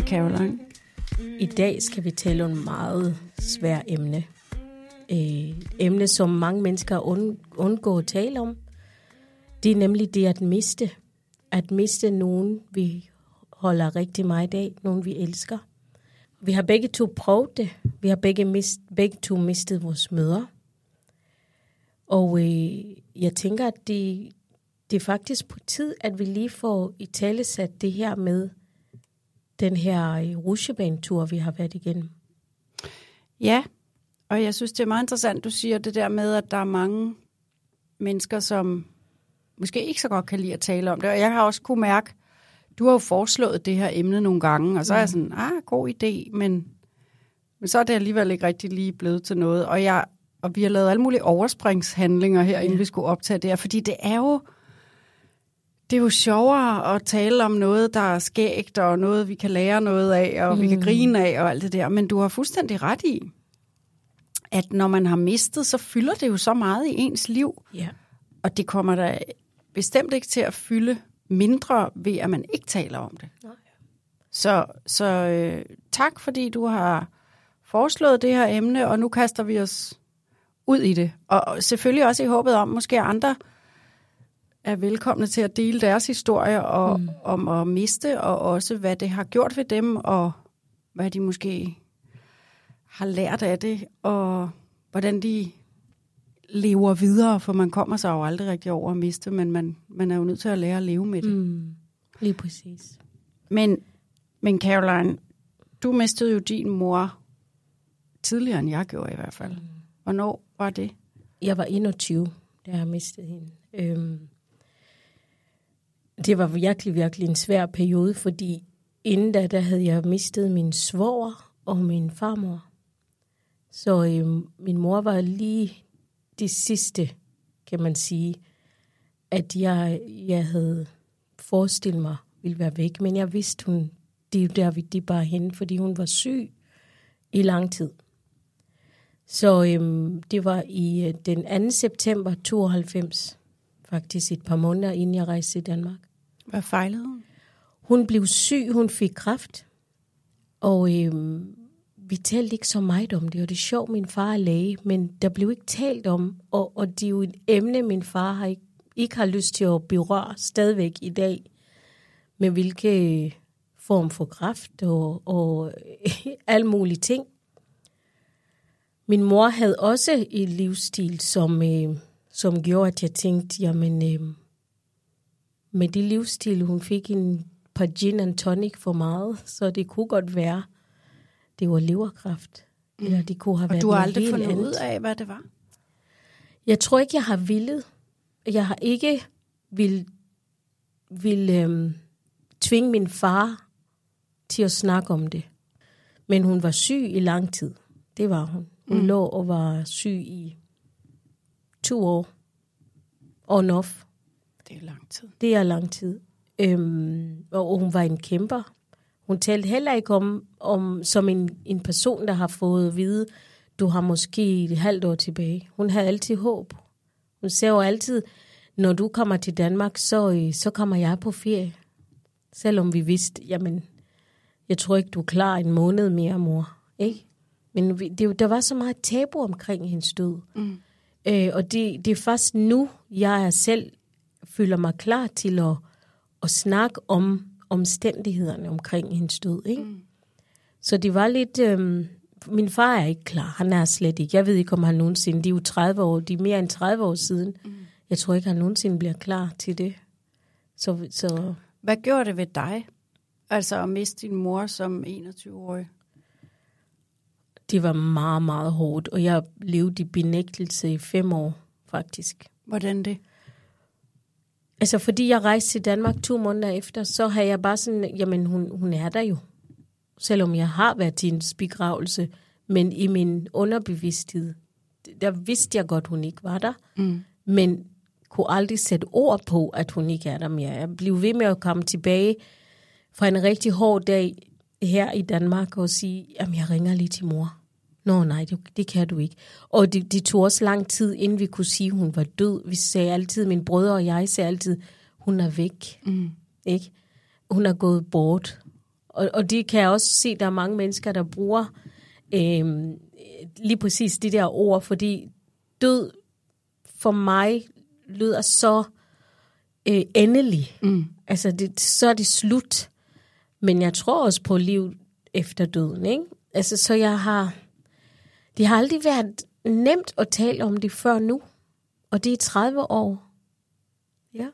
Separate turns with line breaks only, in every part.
Hej
Caroline.
I dag skal vi tale om et meget svært emne. Et emne, som mange mennesker undgår at tale om. Det er nemlig det at miste. At miste nogen, vi holder rigtig meget af. Nogen, vi elsker. Vi har begge to prøvet det. Vi har begge, mist, begge to mistet vores mødre. Og øh, jeg tænker, at det, det er faktisk på tid, at vi lige får i tale sat det her med den her øh, rusjebanetur, vi har været igennem.
Ja, og jeg synes, det er meget interessant, du siger det der med, at der er mange mennesker, som måske ikke så godt kan lide at tale om det. Og jeg har også kunne mærke, du har jo foreslået det her emne nogle gange, og så er jeg sådan, ah, god idé, men, men så er det alligevel ikke rigtig lige blevet til noget. Og, jeg, og vi har lavet alle mulige overspringshandlinger her, inden vi skulle optage det her, fordi det er jo, det er jo sjovere at tale om noget, der er skægt, og noget, vi kan lære noget af, og mm. vi kan grine af, og alt det der. Men du har fuldstændig ret i, at når man har mistet, så fylder det jo så meget i ens liv.
Ja.
Og det kommer da bestemt ikke til at fylde mindre ved, at man ikke taler om det.
Nej.
Så, så øh, tak, fordi du har foreslået det her emne, og nu kaster vi os ud i det. Og selvfølgelig også i håbet om, måske andre er velkomne til at dele deres historie og, mm. om at miste, og også hvad det har gjort ved dem, og hvad de måske har lært af det, og hvordan de lever videre, for man kommer sig jo aldrig rigtig over at miste, men man, man er jo nødt til at lære at leve med det. Mm.
Mm, lige præcis.
Men, men Caroline, du mistede jo din mor tidligere, end jeg gjorde i hvert fald. Mm. Hvornår var det?
Jeg var 21, da jeg mistede hende. Øhm, det var virkelig, virkelig en svær periode, fordi inden da, der havde jeg mistet min svoger og min farmor. Så øh, min mor var lige det sidste, kan man sige, at jeg, jeg havde forestillet mig ville være væk. Men jeg vidste, hun, det er der, vi det bare hen, fordi hun var syg i lang tid. Så øhm, det var i øh, den 2. september 92, faktisk et par måneder inden jeg rejste til Danmark.
Hvad fejlede hun?
Hun blev syg, hun fik kræft, og øhm, vi talte ikke så meget om det, og det er sjovt, min far er læge, men der blev ikke talt om, og, og det er jo et emne, min far har ikke, ikke har lyst til at berøre stadigvæk i dag, med hvilke øh, form for kræft og, og alle mulige ting. Min mor havde også en livsstil, som, øh, som gjorde, at jeg tænkte, jamen, øh, med det livsstil, hun fik en par gin and tonic for meget, så det kunne godt være, det var leverkræft. Mm. Eller det kunne have
Og
været
du har aldrig fundet
andet.
ud af, hvad det var?
Jeg tror ikke, jeg har villet. Jeg har ikke vil ville øhm, tvinge min far til at snakke om det. Men hun var syg i lang tid. Det var hun. Hun mm. lå og var syg i to år. On off.
Det er lang tid.
Det er lang tid. Øhm, og hun var en kæmper. Hun talte heller ikke om, om som en, en person, der har fået at vide, du har måske et halvt år tilbage. Hun havde altid håb. Hun ser jo altid, når du kommer til Danmark, så, øh, så kommer jeg på ferie. Selvom vi vidste, jamen, jeg tror ikke, du er klar en måned mere, mor. Ikke? Men vi, det, der var så meget tabu omkring hendes død. Mm. Øh, og det, det er først nu, jeg er selv føler mig klar til at, at snakke om omstændighederne omkring hendes død. Ikke? Mm. Så det var lidt... Øh, min far er ikke klar. Han er slet ikke. Jeg ved ikke, om han nogensinde... De er jo 30 år. De er mere end 30 år siden. Mm. Jeg tror ikke, han nogensinde bliver klar til det. Så, så
Hvad gjorde det ved dig? Altså at miste din mor som 21-årig?
det var meget, meget hårdt. Og jeg levede i benægtelse i fem år, faktisk.
Hvordan det?
Altså, fordi jeg rejste til Danmark to måneder efter, så har jeg bare sådan, jamen, hun, hun er der jo. Selvom jeg har været til en begravelse, men i min underbevidsthed, der vidste jeg godt, hun ikke var der. Mm. Men kunne aldrig sætte ord på, at hun ikke er der mere. Jeg blev ved med at komme tilbage fra en rigtig hård dag her i Danmark og sige, jamen jeg ringer lige til mor. Nå nej, det, det kan du ikke. Og det, det tog også lang tid, inden vi kunne sige, at hun var død. Vi sagde altid, min brødre og jeg sagde altid, hun er væk. Mm. Ikke? Hun er gået bort. Og, og det kan jeg også se, der er mange mennesker, der bruger øhm, lige præcis de der ord, fordi død for mig lyder så øh, endelig. Mm. Altså, det, så er det slut. Men jeg tror også på liv efter døden, ikke? Altså, så jeg har... Det har aldrig været nemt at tale om det før nu. Og det er 30 år. Ja.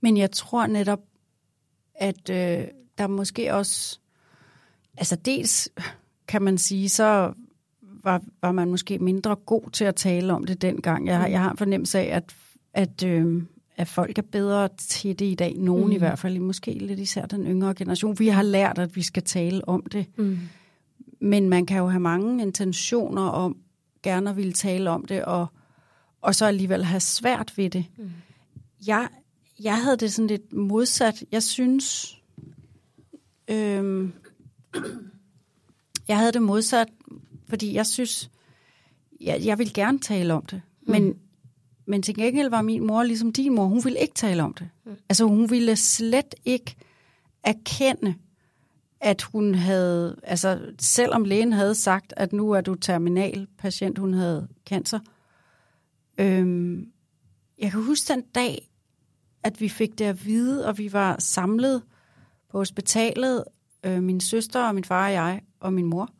Men jeg tror netop, at øh, der måske også... Altså dels kan man sige, så var, var man måske mindre god til at tale om det dengang. Jeg, jeg har en fornemmelse af, at, at, øh, at folk er bedre til det i dag. Nogen mm. i hvert fald, måske lidt især den yngre generation. Vi har lært, at vi skal tale om det. Mm. Men man kan jo have mange intentioner om gerne at ville tale om det, og, og så alligevel have svært ved det. Mm. Jeg, jeg havde det sådan lidt modsat. Jeg synes... Øhm, jeg havde det modsat, fordi jeg synes, jeg, jeg vil gerne tale om det. Mm. Men, men til gengæld var min mor ligesom din mor, hun ville ikke tale om det. Mm. Altså hun ville slet ikke erkende, at hun havde, altså selvom lægen havde sagt, at nu er du terminal patient, hun havde cancer. Øhm, jeg kan huske den dag, at vi fik det at vide, og vi var samlet på hospitalet, øh, min søster og min far og jeg og min mor.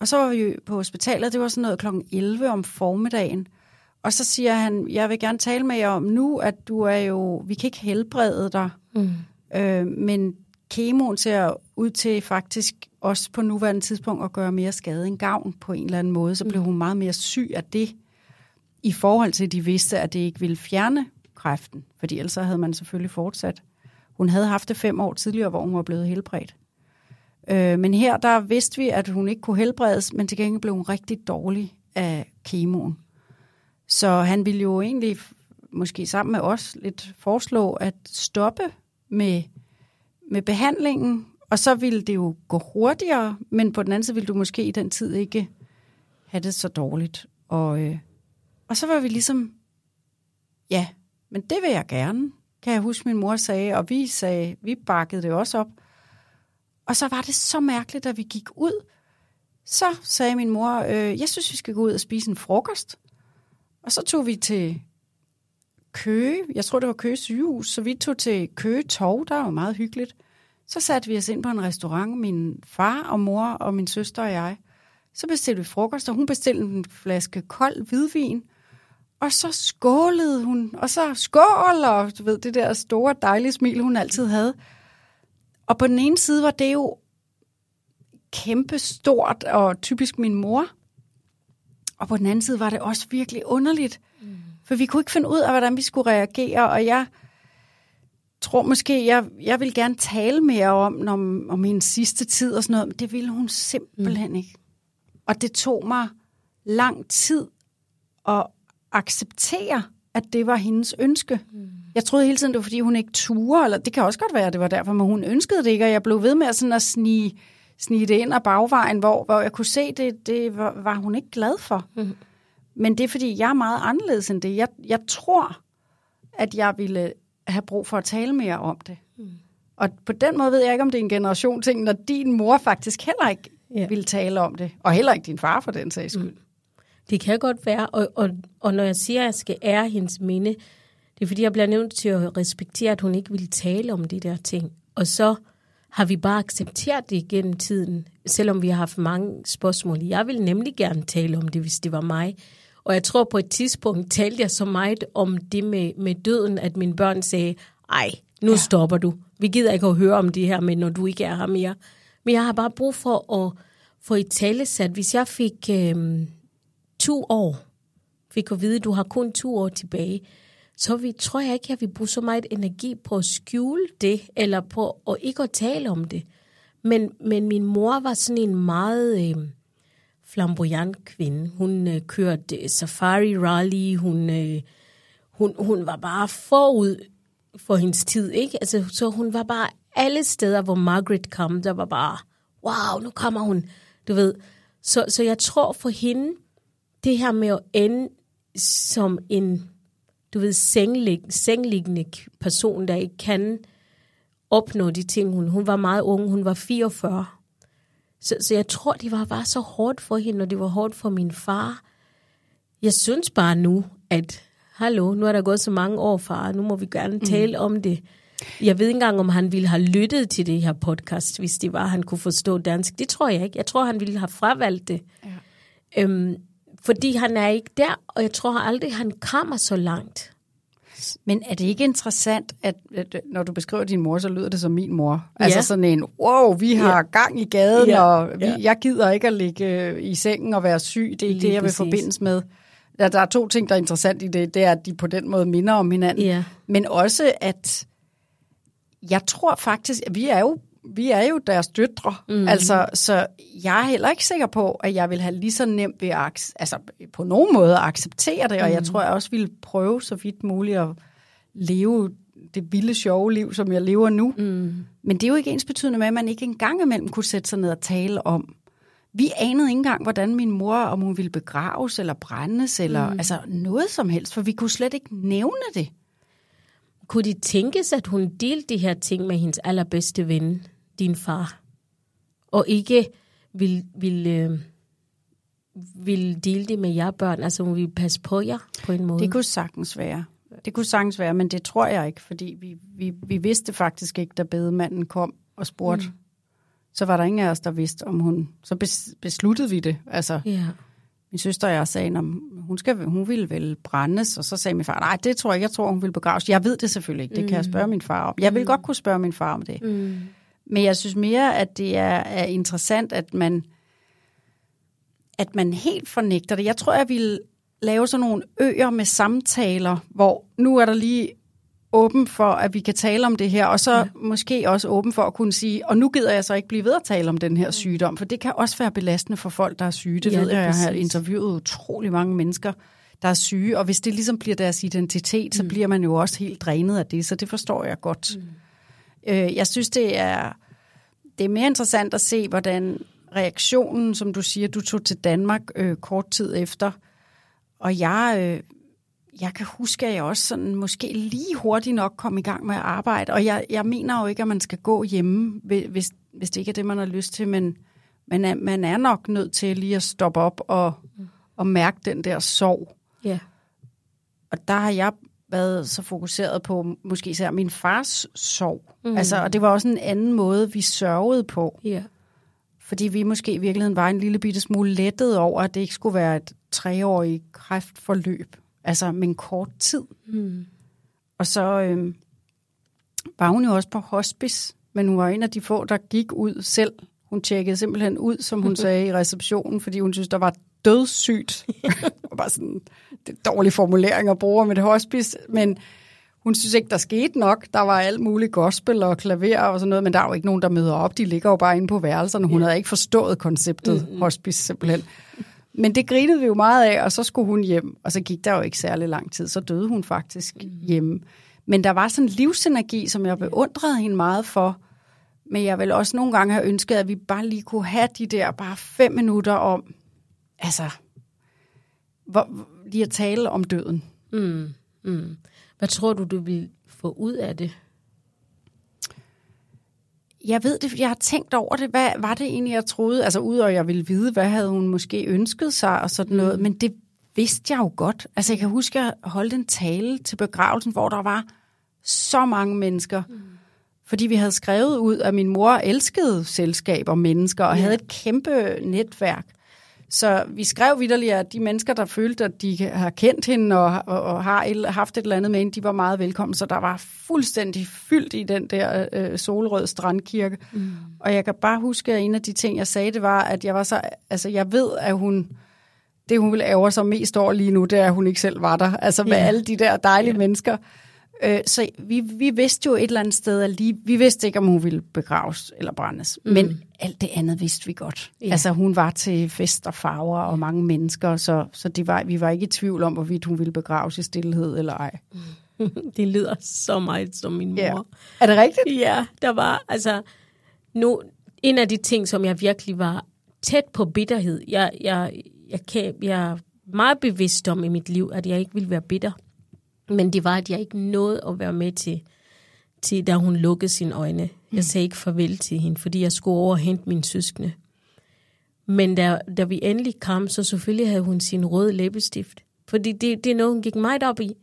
Og så var vi på hospitalet, det var sådan noget kl. 11 om formiddagen. Og så siger han, jeg vil gerne tale med jer om nu, at du er jo, vi kan ikke helbrede dig, mm. øh, men kemoen ser ud til faktisk også på nuværende tidspunkt at gøre mere skade end gavn på en eller anden måde. Så blev hun meget mere syg af det, i forhold til, at de vidste, at det ikke ville fjerne kræften. Fordi ellers havde man selvfølgelig fortsat. Hun havde haft det fem år tidligere, hvor hun var blevet helbredt. Øh, men her, der vidste vi, at hun ikke kunne helbredes, men til gengæld blev hun rigtig dårlig af kemoen. Så han ville jo egentlig, måske sammen med os, lidt foreslå at stoppe med med behandlingen, og så ville det jo gå hurtigere, men på den anden side ville du måske i den tid ikke have det så dårligt. Og, øh, og så var vi ligesom, ja, men det vil jeg gerne, kan jeg huske, min mor sagde, og vi sagde, vi bakkede det også op. Og så var det så mærkeligt, da vi gik ud. Så sagde min mor, øh, jeg synes, vi skal gå ud og spise en frokost. Og så tog vi til Køge, jeg tror det var Køge sygehus, så vi tog til Køge Torv, der var meget hyggeligt. Så satte vi os ind på en restaurant, min far og mor og min søster og jeg. Så bestilte vi frokost, og hun bestilte en flaske kold hvidvin. Og så skålede hun, og så skål, og du ved, det der store dejlige smil, hun altid havde. Og på den ene side var det jo kæmpe stort og typisk min mor. Og på den anden side var det også virkelig underligt. Mm. For vi kunne ikke finde ud af, hvordan vi skulle reagere, og jeg, tror måske, jeg, jeg vil gerne tale mere om, om, om min sidste tid og sådan noget, men det ville hun simpelthen mm. ikke. Og det tog mig lang tid at acceptere, at det var hendes ønske. Mm. Jeg troede hele tiden, det var, fordi hun ikke turde, eller det kan også godt være, at det var derfor, men hun ønskede det ikke, og jeg blev ved med at, sådan at snige, snige det ind ad bagvejen, hvor, hvor jeg kunne se, det, det var, var hun ikke glad for. Mm. Men det er, fordi jeg er meget anderledes end det. Jeg, jeg tror, at jeg ville have brug for at tale mere om det. Mm. Og på den måde ved jeg ikke, om det er en generation ting, når din mor faktisk heller ikke ja. ville tale om det, og heller ikke din far for den sags skyld. Mm.
Det kan godt være, og, og, og når jeg siger, at jeg skal ære hendes minde, det er fordi, jeg bliver nævnt til at respektere, at hun ikke ville tale om de der ting. Og så har vi bare accepteret det igennem tiden, selvom vi har haft mange spørgsmål. Jeg vil nemlig gerne tale om det, hvis det var mig. Og jeg tror på et tidspunkt talte jeg så meget om det med, med døden, at mine børn sagde, ej, nu ja. stopper du. Vi gider ikke at høre om det her, men når du ikke er her mere. Men jeg har bare brug for at få i tale sat, hvis jeg fik øh, to år, fik at vide, at du har kun to år tilbage, så vi, tror jeg ikke, at jeg vil bruge så meget energi på at skjule det, eller på at ikke at tale om det. Men, men min mor var sådan en meget øh, flamboyant kvinde. Hun øh, kørte øh, safari rally, hun, øh, hun, hun var bare forud for hendes tid, ikke? Altså, så hun var bare alle steder, hvor Margaret kom, der var bare, wow, nu kommer hun, du ved. Så, så jeg tror for hende, det her med at ende som en, du ved, senglig, sengliggende person, der ikke kan opnå de ting. Hun, hun var meget ung, hun var 44. Så, så jeg tror, det var bare så hårdt for hende, og det var hårdt for min far. Jeg synes bare nu, at hallo, nu er der gået så mange år, far, nu må vi gerne mm. tale mm. om det. Jeg ved ikke engang, om han ville have lyttet til det her podcast, hvis det var, han kunne forstå dansk. Det tror jeg ikke. Jeg tror, han ville have fravalgt det. Ja. Øhm, fordi han er ikke der, og jeg tror aldrig, han kommer så langt.
Men er det ikke interessant, at, at når du beskriver din mor, så lyder det som min mor? Ja. Altså sådan en, wow, vi har ja. gang i gaden, ja. og vi, ja. jeg gider ikke at ligge øh, i sengen og være syg. Det er ikke det, jeg vil forbindes med. Ja, der er to ting, der er interessant i det. Det er, at de på den måde minder om hinanden. Ja. Men også, at jeg tror faktisk, at vi er jo vi er jo deres døtre, mm. altså, så jeg er heller ikke sikker på, at jeg vil have lige så nemt ved at altså, på nogen måde at acceptere det, mm. og jeg mm. tror, jeg også vil prøve så vidt muligt at leve det vilde, sjove liv, som jeg lever nu. Mm. Men det er jo ikke ens betydende med, at man ikke engang imellem kunne sætte sig ned og tale om. Vi anede ikke engang, hvordan min mor, om hun ville begraves eller brændes, eller mm. altså noget som helst, for vi kunne slet ikke nævne det.
Kunne det tænkes, at hun delte de her ting med hendes allerbedste ven, din far, og ikke vil, vil, øh, vil dele det med jer børn? Altså hun vil passe på jer på en måde?
Det kunne sagtens være. Det kunne sagtens være, men det tror jeg ikke, fordi vi, vi, vi vidste faktisk ikke, da bedemanden kom og spurgte. Mm. Så var der ingen af os, der vidste, om hun... Så besluttede vi det. Altså, ja min søster og jeg sagde, at hun, skal, hun ville vel brændes, og så sagde min far, nej, det tror jeg, jeg tror, hun vil begraves. Jeg ved det selvfølgelig ikke, det mm. kan jeg mm. spørge min far om. Jeg vil mm. godt kunne spørge min far om det. Mm. Men jeg synes mere, at det er, er interessant, at man, at man helt fornægter det. Jeg tror, jeg vil lave sådan nogle øer med samtaler, hvor nu er der lige åben for, at vi kan tale om det her, og så ja. måske også åben for at kunne sige, og nu gider jeg så ikke blive ved at tale om den her sygdom, for det kan også være belastende for folk, der er syge. Det ja, ved jeg, jeg har interviewet utrolig mange mennesker, der er syge, og hvis det ligesom bliver deres identitet, så mm. bliver man jo også helt drænet af det, så det forstår jeg godt. Mm. Øh, jeg synes, det er, det er mere interessant at se, hvordan reaktionen, som du siger, du tog til Danmark øh, kort tid efter, og jeg... Øh, jeg kan huske, at jeg også sådan måske lige hurtigt nok kom i gang med at arbejde. Og jeg, jeg mener jo ikke, at man skal gå hjemme, hvis, hvis det ikke er det, man har lyst til. Men man er, man er nok nødt til lige at stoppe op og, og mærke den der sorg. Ja. Og der har jeg været så fokuseret på måske især min fars sorg. Mm. Altså, og det var også en anden måde, vi sørgede på. Ja. Fordi vi måske i virkeligheden var en lille bitte smule lettet over, at det ikke skulle være et treårigt kræftforløb altså med en kort tid. Mm. Og så øh, var hun jo også på hospice, men hun var en af de få, der gik ud selv. Hun tjekkede simpelthen ud, som hun sagde i receptionen, fordi hun synes, der var dødssygt. det var bare sådan det dårlig formulering at bruge med et hospice, men hun synes ikke, der skete nok. Der var alt muligt gospel og klaver og sådan noget, men der er jo ikke nogen, der møder op. De ligger jo bare inde på værelserne. Hun havde ikke forstået konceptet mm-hmm. hospice simpelthen. Men det grinede vi jo meget af, og så skulle hun hjem. Og så gik der jo ikke særlig lang tid, så døde hun faktisk mm. hjemme. Men der var sådan en livsenergi, som jeg beundrede hende meget for. Men jeg vil også nogle gange have ønsket, at vi bare lige kunne have de der bare fem minutter om, altså, hvor, lige at tale om døden.
Mm, mm. Hvad tror du, du vil få ud af det?
Jeg ved det, jeg har tænkt over det. Hvad var det egentlig, jeg troede? Altså, udover at jeg ville vide, hvad havde hun måske ønsket sig og sådan noget. Mm. Men det vidste jeg jo godt. Altså, jeg kan huske, at jeg holdt en tale til begravelsen, hvor der var så mange mennesker. Mm. Fordi vi havde skrevet ud, at min mor elskede selskab og mennesker, og ja. havde et kæmpe netværk. Så vi skrev vidderligt, at de mennesker, der følte, at de har kendt hende og, og, og har haft et eller andet med hende, de var meget velkommen. Så der var fuldstændig fyldt i den der øh, solrød strandkirke. Mm. Og jeg kan bare huske, at en af de ting, jeg sagde, det var, at jeg var så, altså jeg ved, at hun, det hun ville ære sig mest over lige nu, det er, at hun ikke selv var der. Altså med yeah. alle de der dejlige yeah. mennesker. Øh, så vi, vi vidste jo et eller andet sted, at lige, vi vidste ikke, om hun ville begraves eller brændes. Mm. Men alt det andet vidste vi godt. Ja. Altså hun var til fest og farver og mange mennesker, så, så det var, vi var ikke i tvivl om, hvorvidt hun ville begraves i stillhed eller ej.
det lyder så meget som min mor. Ja.
Er det rigtigt?
Ja, der var altså nu, en af de ting, som jeg virkelig var tæt på bitterhed. Jeg, jeg, jeg, kan, jeg er meget bevidst om i mit liv, at jeg ikke ville være bitter. Men det var, at jeg ikke nåede at være med til, til da hun lukkede sine øjne. Jeg sagde ikke farvel til hende, fordi jeg skulle over og hente min søskende. Men da, da vi endelig kom, så selvfølgelig havde hun sin røde læbestift. Fordi det, det er noget, hun gik meget op i.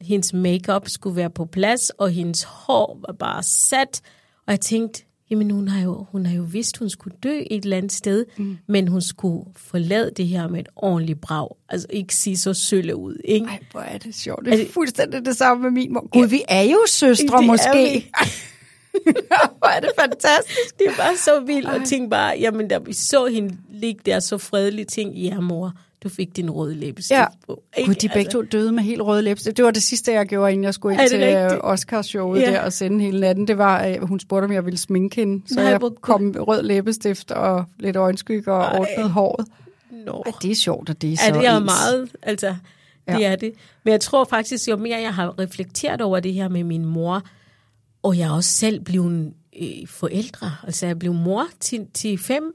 Hendes makeup skulle være på plads, og hendes hår var bare sat. Og jeg tænkte, jamen hun har jo, hun har jo vidst, hun skulle dø et eller andet sted, mm. men hun skulle forlade det her med et ordentligt brag. Altså ikke sige så sølle ud, ikke?
Ej, hvor er det sjovt. Det er altså, fuldstændig det samme med min mor. Gud, vi er jo søstre det måske. hvor er det fantastisk.
Det var så vildt, og tænkte bare, jamen da vi så hende ligge der så fredelige ting, ja mor, du fik din røde læbestift ja. på.
Ikke? Gud, de begge altså. to døde med helt røde læbestift. Det var det sidste, jeg gjorde, inden jeg skulle ind til øh, Oscarshowet ja. der og sende hele natten. Det var, at hun spurgte, om jeg ville sminke hende. Så Nej, jeg kom med rød læbestift og lidt øjenskygge og ordnede håret.
No.
Ej, det er sjovt, at det er
så det er ens. meget, altså, det ja. er det. Men jeg tror faktisk, jo mere jeg har reflekteret over det her med min mor, og jeg er også selv blevet øh, forældre, altså jeg blev mor til, til fem,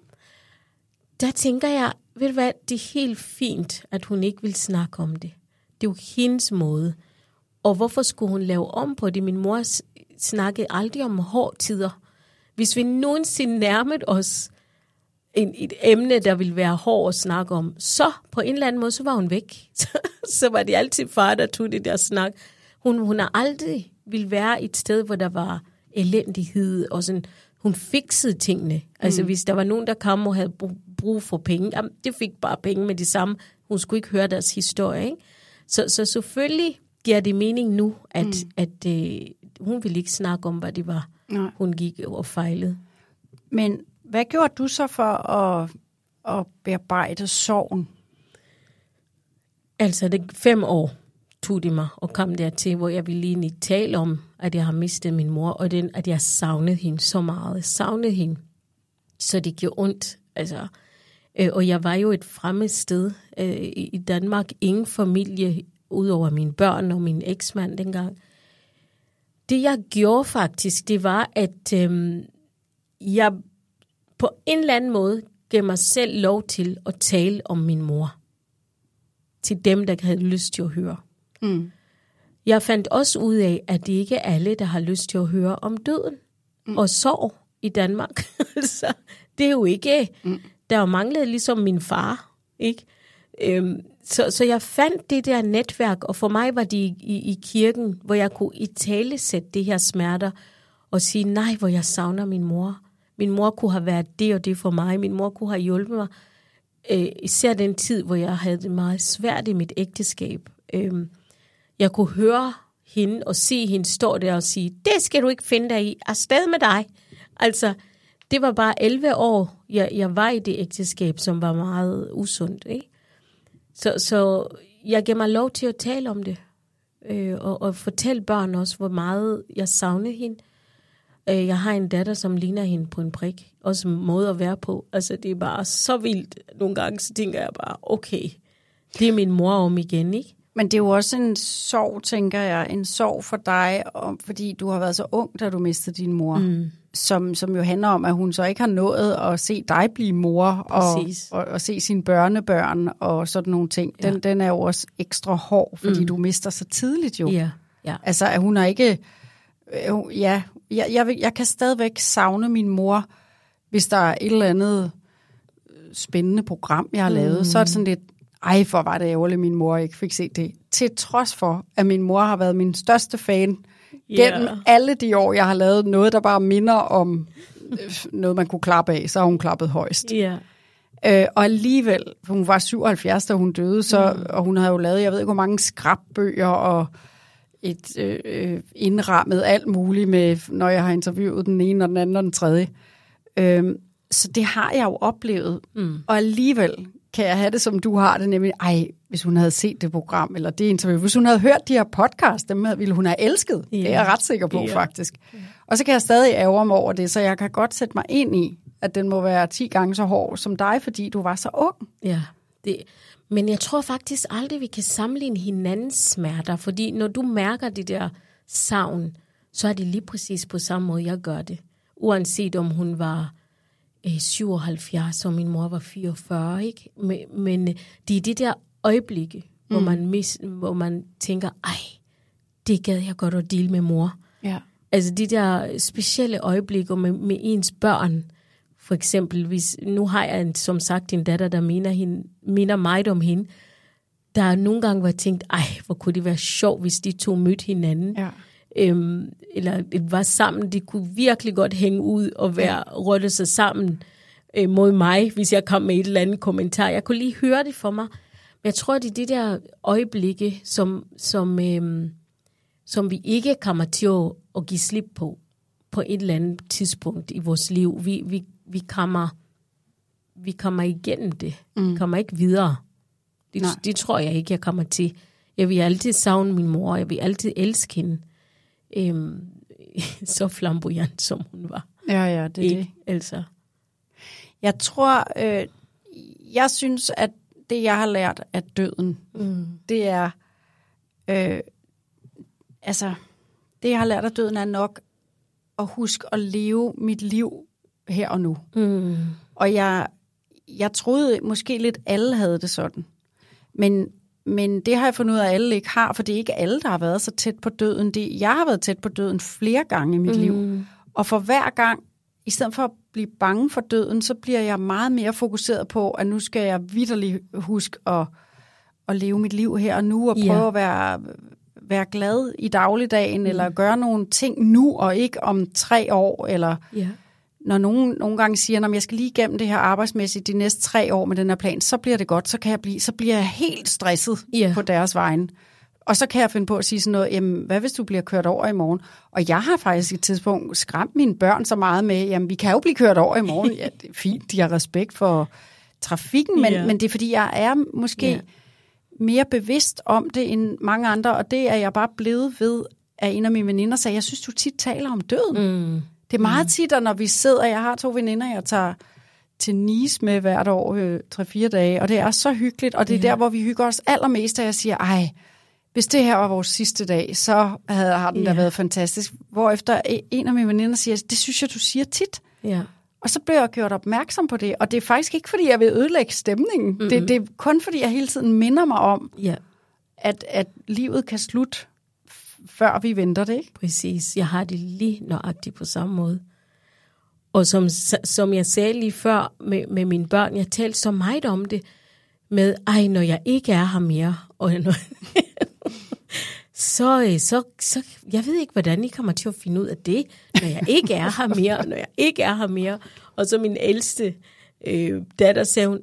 der tænker jeg, ved du hvad, det er helt fint, at hun ikke vil snakke om det. Det er jo hendes måde. Og hvorfor skulle hun lave om på det? Min mor snakkede aldrig om hårde tider. Hvis vi nogensinde nærmede os en, et emne, der ville være hård at snakke om, så på en eller anden måde, så var hun væk. så var det altid far, der tog det der snak. Hun, hun har aldrig vil være et sted, hvor der var elendighed og sådan, hun fiksede tingene. Altså mm. hvis der var nogen, der kom og havde brug for penge, jamen, det fik bare penge med det samme. Hun skulle ikke høre deres historie. Ikke? Så, så selvfølgelig giver det mening nu, at, mm. at øh, hun ville ikke snakke om, hvad det var, Nej. hun gik og fejlede.
Men hvad gjorde du så for at, at bearbejde sorgen?
Altså, det fem år tog det mig og kom dertil, hvor jeg ville lige tale om, at jeg har mistet min mor, og den, at jeg savnede hende så meget. Jeg savnede hende, så det gjorde ondt. Altså, øh, og jeg var jo et fremmed sted øh, i Danmark. Ingen familie, udover mine børn og min eksmand dengang. Det jeg gjorde faktisk, det var, at øh, jeg på en eller anden måde gav mig selv lov til at tale om min mor. Til dem, der havde lyst til at høre. Mm. Jeg fandt også ud af, at det ikke er alle, der har lyst til at høre om døden mm. og sorg i Danmark. så det er jo ikke... Mm. Der er manglet ligesom min far, ikke? Øhm, så, så jeg fandt det der netværk, og for mig var det i, i, i kirken, hvor jeg kunne i tale sætte det her smerter, og sige, nej, hvor jeg savner min mor. Min mor kunne have været det og det for mig. Min mor kunne have hjulpet mig. Øh, især den tid, hvor jeg havde det meget svært i mit ægteskab. Øh, jeg kunne høre hende og se hende stå der og sige, det skal du ikke finde dig i, afsted med dig. Altså, det var bare 11 år, jeg, jeg var i det ægteskab, som var meget usundt. Ikke? Så, så jeg gav mig lov til at tale om det. øh, og, og fortælle børn også, hvor meget jeg savner hende. Øh, jeg har en datter, som ligner hende på en prik. Også måde at være på. Altså, det er bare så vildt. Nogle gange så tænker jeg bare, okay, det er min mor om igen, ikke?
Men det er jo også en sorg, tænker jeg, en sorg for dig, om, fordi du har været så ung, da du mistede din mor. Mm. Som, som jo handler om, at hun så ikke har nået at se dig blive mor, og, og, og se sine børnebørn og sådan nogle ting. Den, ja. den er jo også ekstra hård, fordi mm. du mister så tidligt jo.
Ja. ja.
Altså, at hun har ikke... Øh, ja, jeg, jeg, jeg kan stadigvæk savne min mor, hvis der er et eller andet spændende program, jeg har lavet. Mm. Så er det sådan lidt, ej, for var det ærgerligt, min mor ikke fik set det. Til trods for, at min mor har været min største fan yeah. gennem alle de år, jeg har lavet noget, der bare minder om øh, noget, man kunne klappe af, så har hun klappet højst.
Yeah.
Øh, og alligevel, for hun var 77, da hun døde, så, mm. og hun havde jo lavet, jeg ved ikke, hvor mange skrabbøger og et øh, øh, indrammet alt muligt, med, når jeg har interviewet den ene og den anden og den tredje. Øh, så det har jeg jo oplevet. Mm. Og alligevel kan jeg have det, som du har det, nemlig, ej, hvis hun havde set det program, eller det interview, hvis hun havde hørt de her podcast, dem ville hun have elsket. Yeah. Det er jeg ret sikker på, yeah. faktisk. Yeah. Og så kan jeg stadig ærge mig over det, så jeg kan godt sætte mig ind i, at den må være 10 gange så hård som dig, fordi du var så ung.
Ja, det, men jeg tror faktisk aldrig, vi kan sammenligne hinandens smerter, fordi når du mærker det der savn, så er det lige præcis på samme måde, jeg gør det. Uanset om hun var 77, og min mor var 44, ikke? Men, men det er det der øjeblikke, mm. hvor, man mis, hvor man tænker, ej, det gad jeg godt at dele med mor.
Ja.
Altså de der specielle øjeblikke med, med ens børn, for eksempel, hvis, nu har jeg en, som sagt en datter, der minder, hende, minder mig om hende, der nogle gange var tænkt, ej, hvor kunne det være sjovt, hvis de to mødte hinanden.
Ja
øhm, eller var sammen, de kunne virkelig godt hænge ud og være ja. rødte sig sammen øh, mod mig, hvis jeg kom med et eller andet kommentar. Jeg kunne lige høre det for mig. Men jeg tror, det er de der øjeblikke, som, som, øhm, som vi ikke kommer til at, at give slip på, på et eller andet tidspunkt i vores liv. Vi, vi, vi, kommer, vi kommer igennem det. Mm. Vi kommer ikke videre. Det, det tror jeg ikke, jeg kommer til. Jeg vil altid savne min mor. Jeg vil altid elske hende øhm, så flamboyant, som hun var.
Ja, ja, det er det.
Altså.
Jeg tror, øh, jeg synes, at det, jeg har lært af døden, mm. det er, øh, altså, det, jeg har lært af døden, er nok at huske at leve mit liv her og nu.
Mm.
Og jeg, jeg troede måske lidt, alle havde det sådan. Men men det har jeg fundet ud af, at alle ikke har, for det er ikke alle, der har været så tæt på døden. Det, jeg har været tæt på døden flere gange i mit mm. liv. Og for hver gang, i stedet for at blive bange for døden, så bliver jeg meget mere fokuseret på, at nu skal jeg vidderligt huske at, at leve mit liv her og nu, og prøve ja. at være, være glad i dagligdagen, mm. eller gøre nogle ting nu, og ikke om tre år, eller...
Ja
når nogen nogle gange siger, at jeg skal lige igennem det her arbejdsmæssigt de næste tre år med den her plan, så bliver det godt, så, kan jeg blive, så bliver jeg helt stresset yeah. på deres vegne. Og så kan jeg finde på at sige sådan noget, jamen, hvad hvis du bliver kørt over i morgen? Og jeg har faktisk et tidspunkt skræmt mine børn så meget med, jamen, vi kan jo blive kørt over i morgen. Ja, det er fint, de har respekt for trafikken, men, yeah. men det er fordi, jeg er måske yeah. mere bevidst om det end mange andre, og det er jeg bare blevet ved, at en af mine veninder sagde, jeg synes, du tit taler om døden.
Mm.
Det er meget mm. tit, når vi sidder, jeg har to veninder, jeg tager til Nice med hvert år øh, 3-4 dage, og det er så hyggeligt, og det er ja. der, hvor vi hygger os allermest, og jeg siger, ej, hvis det her var vores sidste dag, så havde, har den ja. da været fantastisk. Hvorefter en af mine veninder siger, det synes jeg, du siger tit.
Ja.
Og så bliver jeg gjort opmærksom på det, og det er faktisk ikke, fordi jeg vil ødelægge stemningen. Mm-hmm. Det, det er kun, fordi jeg hele tiden minder mig om,
ja.
at, at livet kan slutte før vi venter det, ikke?
Præcis. Jeg har det lige nøjagtigt på samme måde. Og som, som jeg sagde lige før med, med mine børn, jeg talte så meget om det, med, ej, når jeg ikke er her mere, og når, så, øh, så, så, jeg ved ikke, hvordan I kommer til at finde ud af det, når jeg ikke er her mere, når jeg ikke er her mere. Og så min ældste øh, datter sagde hun,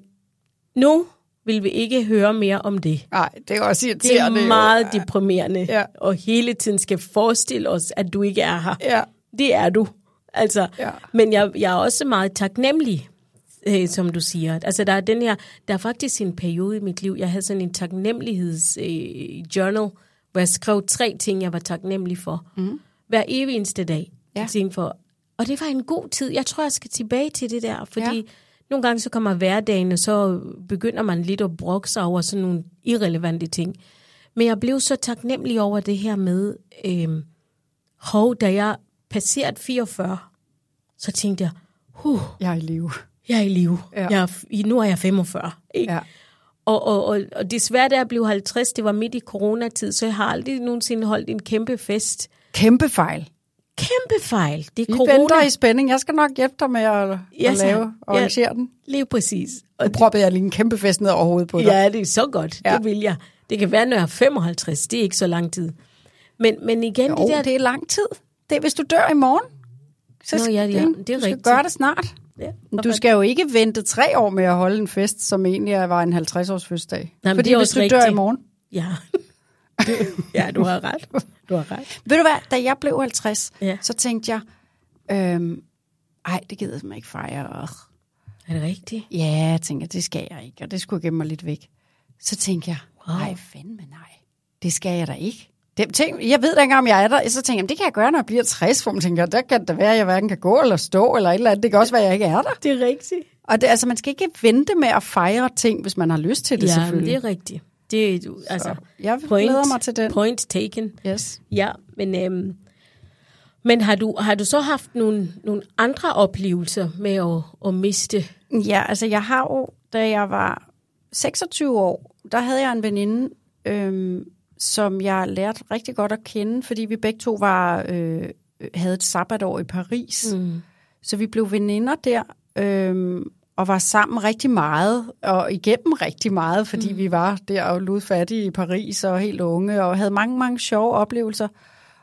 nu vil vi ikke høre mere om det.
Nej, det er også irriterende.
Det er meget jo. deprimerende, ja. og hele tiden skal forestille os, at du ikke er her.
Ja.
Det er du. Altså,
ja.
Men jeg, jeg er også meget taknemmelig, øh, som du siger. Altså, der er den her, der er faktisk en periode i mit liv, jeg havde sådan en taknemmeligheds øh, hvor jeg skrev tre ting, jeg var taknemmelig for. Mm. Hver evig eneste dag.
Ja.
For, og det var en god tid. Jeg tror, jeg skal tilbage til det der, fordi
Ja.
Nogle gange så kommer hverdagen, og så begynder man lidt at brokke sig over sådan nogle irrelevante ting. Men jeg blev så taknemmelig over det her med, øhm, hov, da jeg passerede 44, så tænkte jeg, huh,
Jeg er i live.
jeg er i live.
Ja.
Jeg er, nu er jeg 45. Ikke?
Ja.
Og, og, og, og desværre, da jeg blev 50, det var midt i coronatid, så jeg har aldrig nogensinde holdt en kæmpe fest.
Kæmpe fejl.
Kæmpe fejl. Det er
Vi
corona.
venter i spænding. Jeg skal nok hjælpe dig med at,
Ja, tak.
lave og
Ja.
arrangere den.
Lige præcis. Og
Nu proppede jeg lige en kæmpe fest ned over hovedet på dig.
ja, det er så godt.
Ja.
Det vil jeg. Det kan være, når jeg er 55. Det er ikke så lang tid. Men, men igen,
Jo,
det der...
det er lang tid. Det er, hvis du dør i morgen. Så
Nå, ja, ja, det er
du skal
rigtigt.
gøre det snart.
ja.
Du skal jo ikke vente tre år med at holde en fest, som egentlig var en 50-års fødselsdag.
Nej, men
Fordi
det er
hvis du dør i
rigtigt.
morgen.
Ja. ja, du har ret. Du har ret.
Ved du hvad, da jeg blev 50,
Ja.
så tænkte jeg, øhm, ej, det gider jeg ikke fejre.
Er det rigtigt?
Ja, jeg tænker, det skal jeg ikke, og det skulle gemme mig lidt væk. Så tænkte jeg,
Wow.
nej, fandme nej, det skal jeg da ikke. Det, tænk, jeg ved da ikke, om jeg er der. Så tænker jeg, "Jamen, det kan jeg gøre, når jeg bliver 60, hvor man tænker, der kan det være, at jeg hverken kan gå eller stå, eller et eller andet. Det kan også være, at jeg ikke er der.
Det er rigtigt.
Og det, altså, man skal ikke vente med at fejre ting, hvis man har lyst til det,
ja,
selvfølgelig.
det er rigtigt. Det er, altså,
jeg glæder mig til den.
Point taken.
Yes.
Ja, men, øhm, men har, du, har du så haft nogle, nogle andre oplevelser med at, at miste?
Ja, altså jeg har jo, da jeg var 26 år, der havde jeg en veninde, øhm, som jeg lærte rigtig godt at kende, fordi vi begge to var øh, havde et sabbatår i Paris. Mm. Så vi blev veninder der, øhm, og var sammen rigtig meget, og igennem rigtig meget, fordi mm. vi var der og ludfattige i Paris og helt unge, og havde mange, mange sjove oplevelser.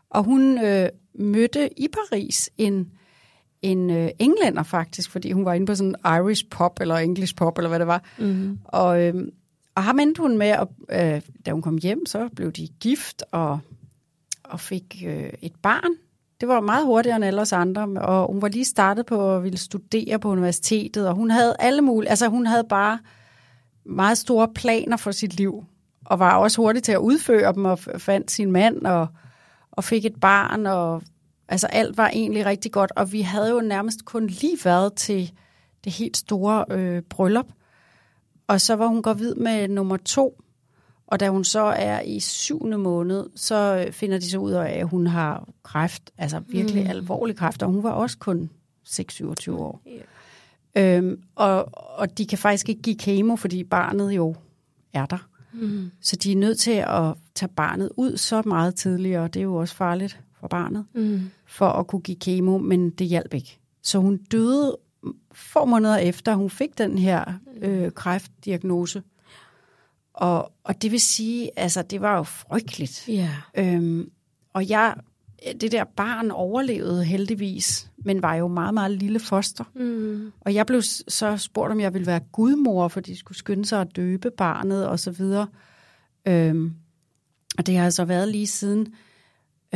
Og hun øh, mødte i Paris en en øh, englænder faktisk, fordi hun var inde på sådan Irish pop, eller English pop, eller hvad det var. Mm. Og, øh, og ham endte hun med, at, øh, da hun kom hjem, så blev de gift og, og fik øh, et barn. Det var meget hurtigere end alle os andre, og hun var lige startet på at ville studere på universitetet, og hun havde alle mulige, altså hun havde bare meget store planer for sit liv, og var også hurtig til at udføre dem, og fandt sin mand, og, og fik et barn, og altså alt var egentlig rigtig godt, og vi havde jo nærmest kun lige været til det helt store øh, bryllup, og så var hun gravid med nummer to, og da hun så er i syvende måned, så øh, finder de så ud af, at hun har kræft, altså virkelig mm. alvorlig kræft, og hun var også kun 6-27 år. Yeah. Øhm, og, og de kan faktisk ikke give kemo, fordi barnet jo er der. Mm. Så de er nødt til at tage barnet ud så meget tidligere, og det er jo også farligt for barnet, mm. for at kunne give kemo, men det hjalp ikke. Så hun døde få måneder efter, hun fik den her øh, kræftdiagnose. Og, og det vil sige, altså det var jo frygteligt.
Ja.
Øhm, og jeg, det der barn overlevede heldigvis, men var jo meget, meget lille foster. Mm. Og jeg blev så spurgt, om jeg ville være gudmor, for de skulle skynde sig at døbe barnet og så videre. Øhm, og det har jeg så været lige siden.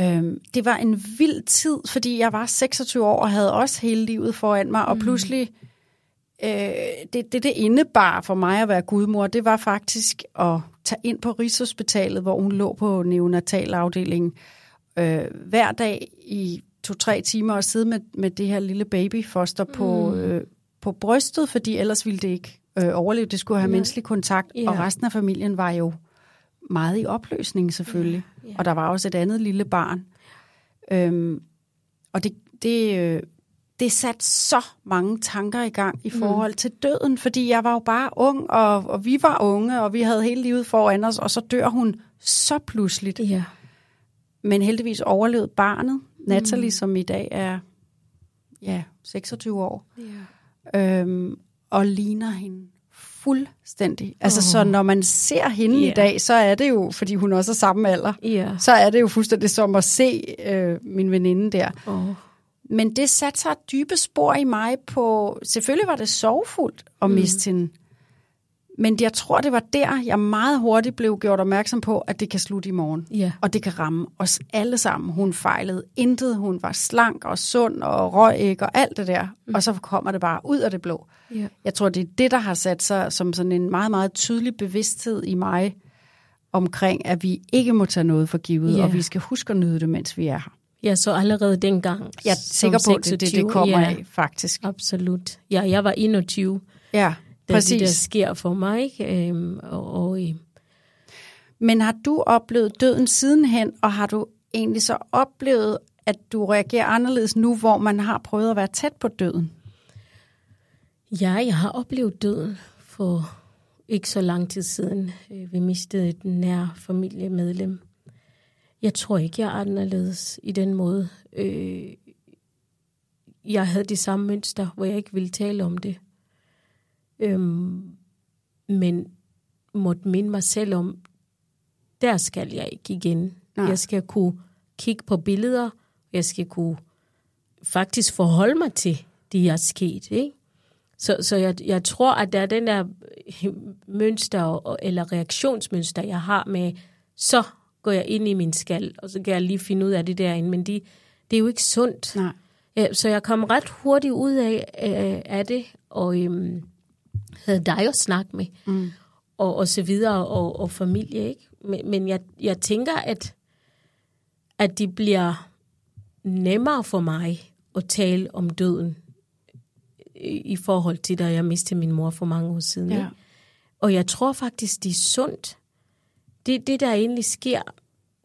Øhm, det var en vild tid, fordi jeg var 26 år og havde også hele livet foran mig, og pludselig øh, det, det, det indebar for mig at være gudmor, det var faktisk at tage ind på Rigshospitalet, hvor hun lå på neonatalafdelingen øh, hver dag i to-tre timer og sidde med, med det her lille babyfoster på, øh, på brystet, fordi ellers ville det ikke øh, overleve. Det skulle have menneskelig kontakt,
Ja.
og resten af familien var jo meget i opløsning selvfølgelig. Ja, ja. Og der var også et andet lille barn. Øhm, og det, det, øh, det satte så mange tanker i gang i forhold mm. til døden, fordi jeg var jo bare ung, og, og vi var unge, og vi havde hele livet foran os, og så dør hun så pludseligt.
Ja.
Men heldigvis overlevede barnet, Natalie, mm. som i dag er ja, 26 år,
Ja.
øhm, og ligner hende fuldstændig. Altså, oh. så når man ser hende
Ja.
i dag, så er det jo, fordi hun også er samme alder,
Ja.
så er det jo fuldstændig som at se øh, min veninde der.
Oh.
Men det satte sig dybe spor i mig på... Selvfølgelig var det sorgfuldt at miste hende. Men jeg tror, det var der, jeg meget hurtigt blev gjort opmærksom på, at det kan slutte i morgen.
Ja.
Og det kan ramme os alle sammen. Hun fejlede intet. Hun var slank og sund og røg ikke og alt det der. Mm. Og så kommer det bare ud af det blå.
Ja.
Jeg tror, det er det, der har sat sig som sådan en meget, meget tydelig bevidsthed i mig omkring, at vi ikke må tage noget for givet,
Ja.
og vi skal huske at nyde det, mens vi er her.
Ja, så allerede dengang.
Jeg er sikker på, at det, det, det kommer
ja,
af, faktisk.
Absolut. Ja, jeg var 21,
Ja,
da
præcis.
det der sker for mig. Ikke? Øhm, og, og, øh,
Men har du oplevet døden sidenhen, og har du egentlig så oplevet, at du reagerer anderledes nu, hvor man har prøvet at være tæt på døden?
ja, jeg har oplevet døden for ikke så lang tid siden. Øh, Vi mistede et nær familiemedlem. Jeg tror ikke, jeg er anderledes i den måde. Øh, jeg havde det samme mønster, hvor jeg ikke ville tale om det. Øhm, men måtte minde mig selv om, der skal jeg ikke igen.
Nej.
Jeg skal kunne kigge på billeder. Jeg skal kunne faktisk forholde mig til det, der er sket. Ikke? Så, så jeg, jeg tror, at der er den der øh, mønster eller reaktionsmønster, jeg har med, så går jeg ind i min skal, og så kan jeg lige finde ud af det derinde. Men de, det er jo ikke sundt.
Nej.
Ja, så jeg kom ret hurtigt ud af, øh, af det, og øhm, havde dig at snakke med, mm. og, og så videre, og, og familie, ikke? Men, men jeg, jeg tænker, at, at det bliver nemmere for mig at tale om døden, i, i forhold til, da jeg mistede min mor for mange år siden.
Ja.
Ikke? Og jeg tror faktisk, det er sundt. Det, det, der egentlig sker,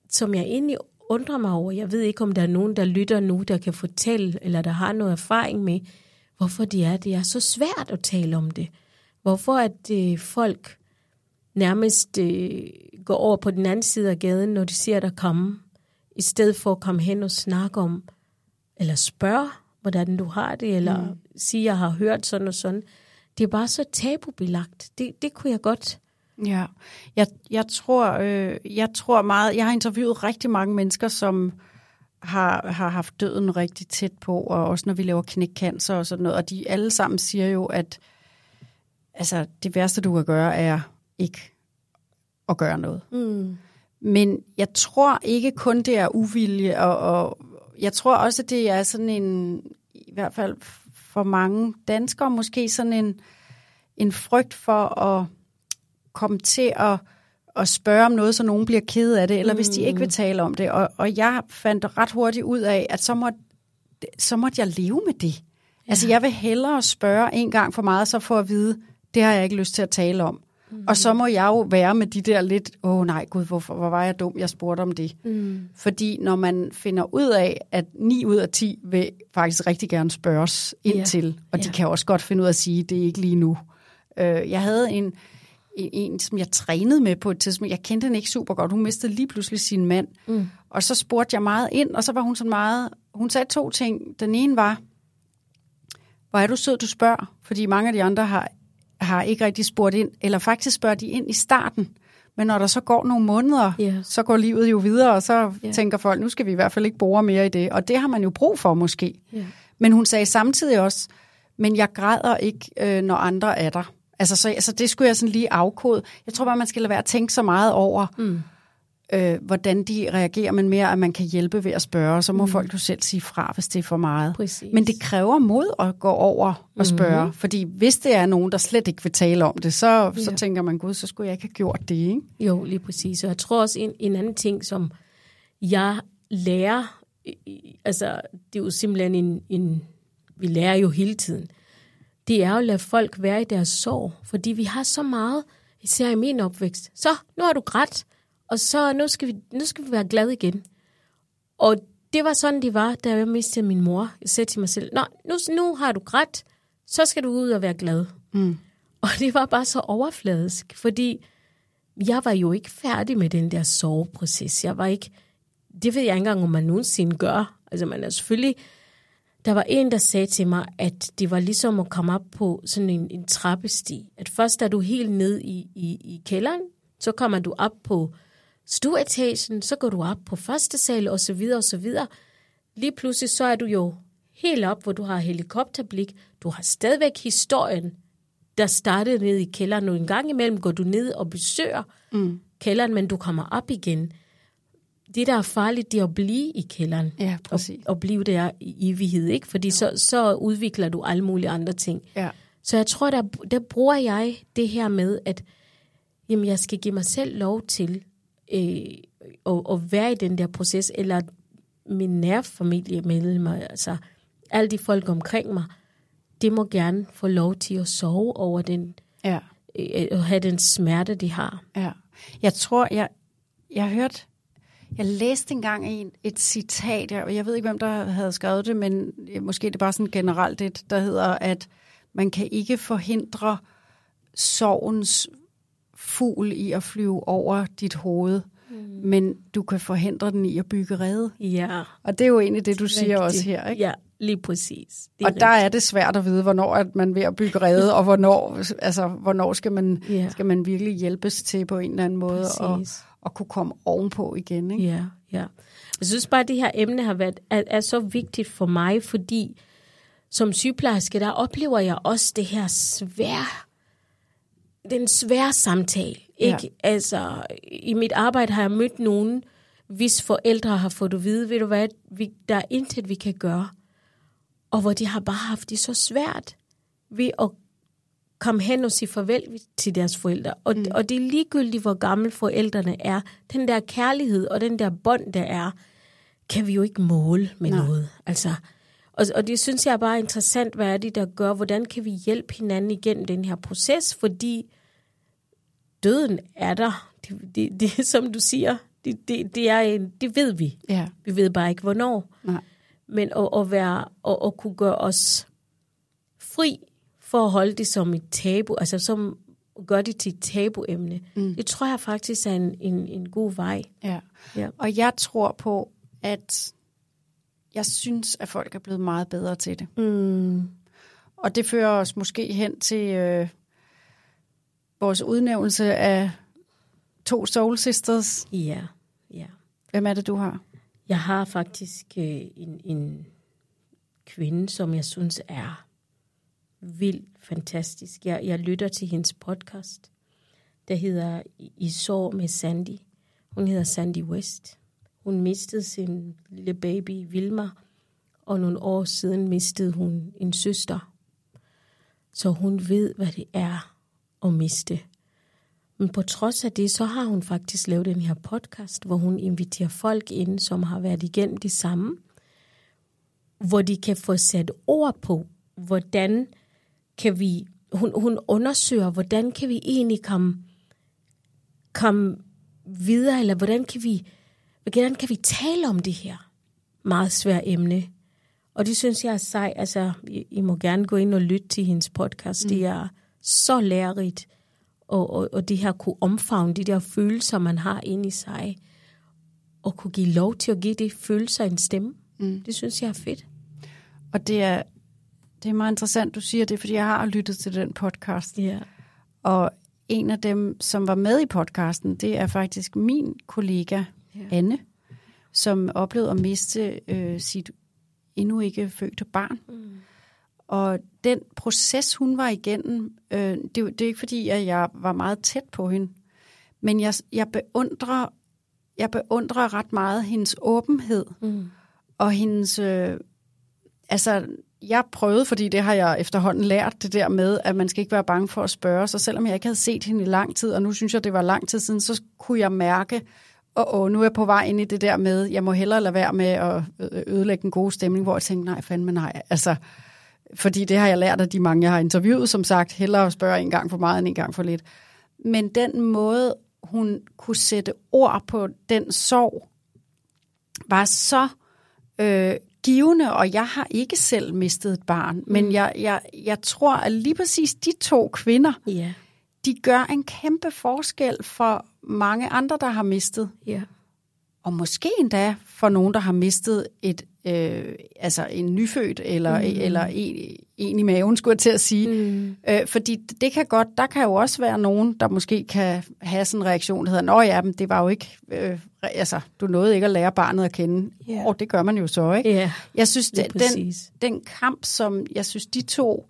som jeg egentlig undrer mig over, jeg ved ikke, om der er nogen, der lytter nu, der kan fortælle, eller der har noget erfaring med, hvorfor det er, det er så svært at tale om det. Hvorfor at øh, folk nærmest øh, går over på den anden side af gaden, når de ser der komme, i stedet for at komme hen og snakke om, eller spørge, hvordan du har det, eller mm. sige, jeg har hørt sådan og sådan. Det er bare så tabubelagt. Det, det kunne jeg godt.
Ja, jeg, jeg, tror, øh, jeg tror meget, jeg har interviewet rigtig mange mennesker, som har, har haft døden rigtig tæt på, og også når vi laver knækcancer og sådan noget, og de alle sammen siger jo, at altså, det værste, du kan gøre, er ikke at gøre noget.
Mm.
Men jeg tror ikke kun, det er uvilje, og, og jeg tror også, at det er sådan en, i hvert fald for mange danskere, måske sådan en, en frygt for at komme til at, at spørge om noget, så nogen bliver ked af det, eller mm. hvis de ikke vil tale om det. Og, og jeg fandt ret hurtigt ud af, at så måtte, så måtte jeg leve med det. Ja. Altså jeg vil hellere spørge en gang for meget, så få at vide, det har jeg ikke lyst til at tale om. Mm. Og så må jeg jo være med de der lidt, åh oh, nej gud, hvorfor, hvor var jeg dum, jeg spurgte om det. Mm. Fordi når man finder ud af, at 9 ud af 10 vil faktisk rigtig gerne spørges ind
Ja.
til, og de
Ja.
kan også godt finde ud af at sige, det er ikke lige nu. Øh, jeg havde en, en, en, som jeg trænede med på et tidspunkt. Jeg kendte hende ikke super godt. Hun mistede lige pludselig sin mand. Mm. Og så spurgte jeg meget ind, og så var hun så meget... Hun sagde to ting. Den ene var, hvor er du sød, du spørger. Fordi mange af de andre har, har ikke rigtig spurgt ind, eller faktisk spørger de ind i starten. Men når der så går nogle måneder,
Ja.
så går livet jo videre, og så
Ja.
tænker folk, nu skal vi i hvert fald ikke bore mere i det. Og det har man jo brug for måske.
Ja.
Men hun sagde samtidig også, men jeg græder ikke, øh, når andre er der. Altså, så, så det skulle jeg sådan lige afkode. Jeg tror bare, man skal lade være at tænke så meget over, mm. øh, hvordan de reagerer, men mere, at man kan hjælpe ved at spørge. Så må mm. folk jo selv sige fra, hvis det er for meget.
Præcis.
Men det kræver mod at gå over og spørge. Mm-hmm. Fordi hvis det er nogen, der slet ikke vil tale om det, så, ja. så tænker man, gud, så skulle jeg ikke have gjort det, ikke?
Jo, lige præcis. Og jeg tror også en, en anden ting, som jeg lærer, altså det er jo simpelthen en, en, vi lærer jo hele tiden, det er at lade folk være i deres sorg, fordi vi har så meget, især i min opvækst, så nu har du grædt, og så nu skal vi, nu skal vi være glade igen. Og det var sådan, det var, da jeg mistede min mor. Jeg sagde til mig selv, Nå, nu, nu har du grædt, så skal du ud og være glad. Mm. Og det var bare så overfladisk, fordi jeg var jo ikke færdig med den der soveproces. Jeg var ikke, det ved jeg ikke engang, om man nogensinde gør. Altså man er selvfølgelig, der var en, der sagde til mig, at det var ligesom at komme op på sådan en, en trappesti. At først er du helt ned i, i, i kælderen, så kommer du op på stueetagen, så går du op på første sal og så videre og så videre. Lige pludselig så er du jo helt op, hvor du har helikopterblik. Du har stadigvæk historien, der startede ned i kælderen. Og en gang imellem går du ned og besøger mm. kælderen, men du kommer op igen. Det, der er farligt, det er at blive i kælderen.
Ja,
og,
præcis.
og blive der i evighed, ikke? Fordi så, så udvikler du alle mulige andre ting.
Ja.
Så jeg tror, der, der bruger jeg det her med, at jamen, jeg skal give mig selv lov til øh, at, at være i den der proces, eller min nærfamilie mellem mig, altså alle de folk omkring mig, det må gerne få lov til at sove over den,
Ja.
øh, at have den smerte, de har.
Ja. Jeg tror, jeg, jeg har hørt, jeg læste engang en, et citat, jeg, jeg ved ikke, hvem der havde skrevet det, men måske det er bare sådan generelt et, der hedder, at man kan ikke forhindre sorgens fugl i at flyve over dit hoved, mm. men du kan forhindre den i at bygge rede.
Ja,
Og det er jo egentlig det, du siger
rigtigt.
også her, ikke?
Ja, lige præcis. Det
Og der er det svært at vide, hvornår er man ved at bygge rede, og hvornår, altså, hvornår skal, man,
Ja.
skal man virkelig hjælpes til på en eller anden måde at,
Præcis.
At kunne komme ovenpå igen. Ikke?
Ja, ja. Jeg synes bare, at det her emne har været, er, er så vigtigt for mig, fordi som sygeplejerske, der oplever jeg også det her svære, den svære samtale. Ikke? Altså, i mit arbejde har jeg mødt nogen, hvis forældre har fået at vide, ved du hvad, vi, der er intet, vi kan gøre. Og hvor de har bare haft det så svært ved at komme hen og sige farvel til deres forældre. Og, mm. og det er ligegyldigt, hvor gamle forældrene er. Den der kærlighed og den der bånd, der er, kan vi jo ikke måle med.
Nej.
noget. Altså, og, og det synes jeg er bare interessant, hvad er det, der gør, hvordan kan vi hjælpe hinanden igennem den her proces, fordi døden er der. Det, det, det som du siger, det, det, det, er en, det ved vi.
Ja.
Vi ved bare ikke, hvornår.
Nej.
Men at, at, være, at, at kunne gøre os fri for at holde det som et tabu, altså som gøre det til et tabuemne, mm. det tror jeg faktisk er en, en, en god vej.
Ja.
Ja.
Og jeg tror på, at jeg synes, at folk er blevet meget bedre til det.
Mm.
Og det fører os måske hen til øh, vores udnævnelse af to Soul Sisters.
Ja, ja.
Hvem er det, du har?
Jeg har faktisk øh, en, en kvinde, som jeg synes er vildt fantastisk. Jeg, jeg lytter til hendes podcast, der hedder I- sår med Sandy. Hun hedder Sandy West. Hun mistede sin lille baby Vilma, og nogle år siden mistede hun en søster. Så hun ved, hvad det er at miste. Men på trods af det, så har hun faktisk lavet den her podcast, hvor hun inviterer folk ind, som har været igennem det samme, hvor de kan få sat ord på, hvordan kan vi, hun, hun undersøger, hvordan kan vi egentlig komme, komme videre, eller hvordan kan vi, hvordan kan vi tale om det her meget svære emne. Og det synes jeg er sej. Altså, I, I må gerne gå ind og lytte til hendes podcast. Mm. Det er så lærerigt. Og, og, og det her kunne omfavne de der følelser, man har inde i sig. Og kunne give lov til at give de følelser en stemme. Mm. Det synes jeg er fedt.
Og det er, det er meget interessant, du siger det, fordi jeg har lyttet til den podcast.
Ja.
Og en af dem, som var med i podcasten, det er faktisk min kollega, ja. Anne, som oplevede at miste øh, sit endnu ikke fødte barn. Mm. Og den proces, hun var igennem, øh, det, er det er ikke fordi, at jeg var meget tæt på hende, men jeg, jeg, beundrer, jeg beundrer ret meget hendes åbenhed
Mm.
og hendes... Øh, altså, jeg prøvede, fordi det har jeg efterhånden lært, det der med, at man skal ikke være bange for at spørge. Så selvom jeg ikke havde set hende i lang tid, og nu synes jeg, det var lang tid siden, så kunne jeg mærke, og åh, nu er jeg på vej ind i det der med, jeg må hellere lade være med at øh, ødelægge en god stemning, hvor jeg tænkte, nej, fandme nej. Altså, fordi det har jeg lært af de mange, jeg har interviewet, som sagt, hellere at spørge en gang for meget end en gang for lidt. Men den måde, hun kunne sætte ord på den sorg, var så øh, givende, og jeg har ikke selv mistet et barn, men jeg, jeg, jeg tror, at lige præcis de to kvinder,
Ja.
de gør en kæmpe forskel for mange andre, der har mistet.
Ja.
Og måske endda for nogen, der har mistet et, øh, altså en nyfødt, eller, mm. eller en, en i maven, skulle jeg til at sige. Mm. Øh, fordi det kan godt, der kan jo også være nogen, der måske kan have sådan en reaktion, der hedder, nå ja, men det var jo ikke, øh, altså, du nåede ikke at lære barnet at kende. Yeah. Og det gør man jo så, ikke?
Ja.
Jeg synes, den,
præcis.
den kamp, som jeg synes, de to,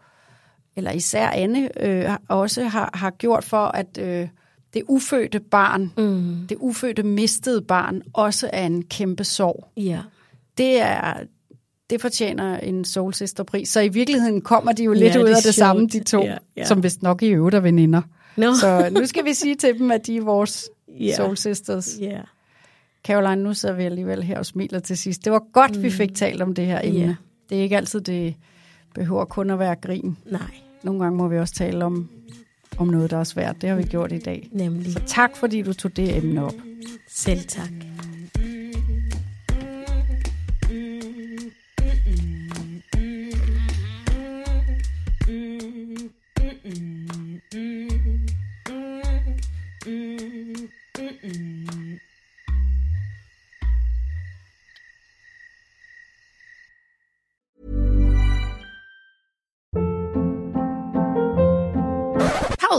eller især Anne, øh, også har, har gjort for, at øh, det ufødte barn, mm. det ufødte mistede barn, også er en kæmpe sorg.
Ja.
Det er det fortjener en Soul Sister pris. Så i virkeligheden kommer de jo lidt
Ja,
ud af det samme,
sjovt.
de to,
Ja, ja.
som vist nok i øvrigt er veninder.
Nå.
Så nu skal vi sige til dem, at de er vores
Ja.
Soul Sisters.
Ja.
Caroline, nu sidder vi alligevel her og smiler til sidst. Det var godt, mm. vi fik talt om det her emne.
Ja.
Det er ikke altid, det behøver kun at være grin.
Nej,
Nogle gange må vi også tale om, om noget, der er svært. Det har vi gjort i dag.
nemlig.
Så tak, fordi du tog det emne op.
Selv tak.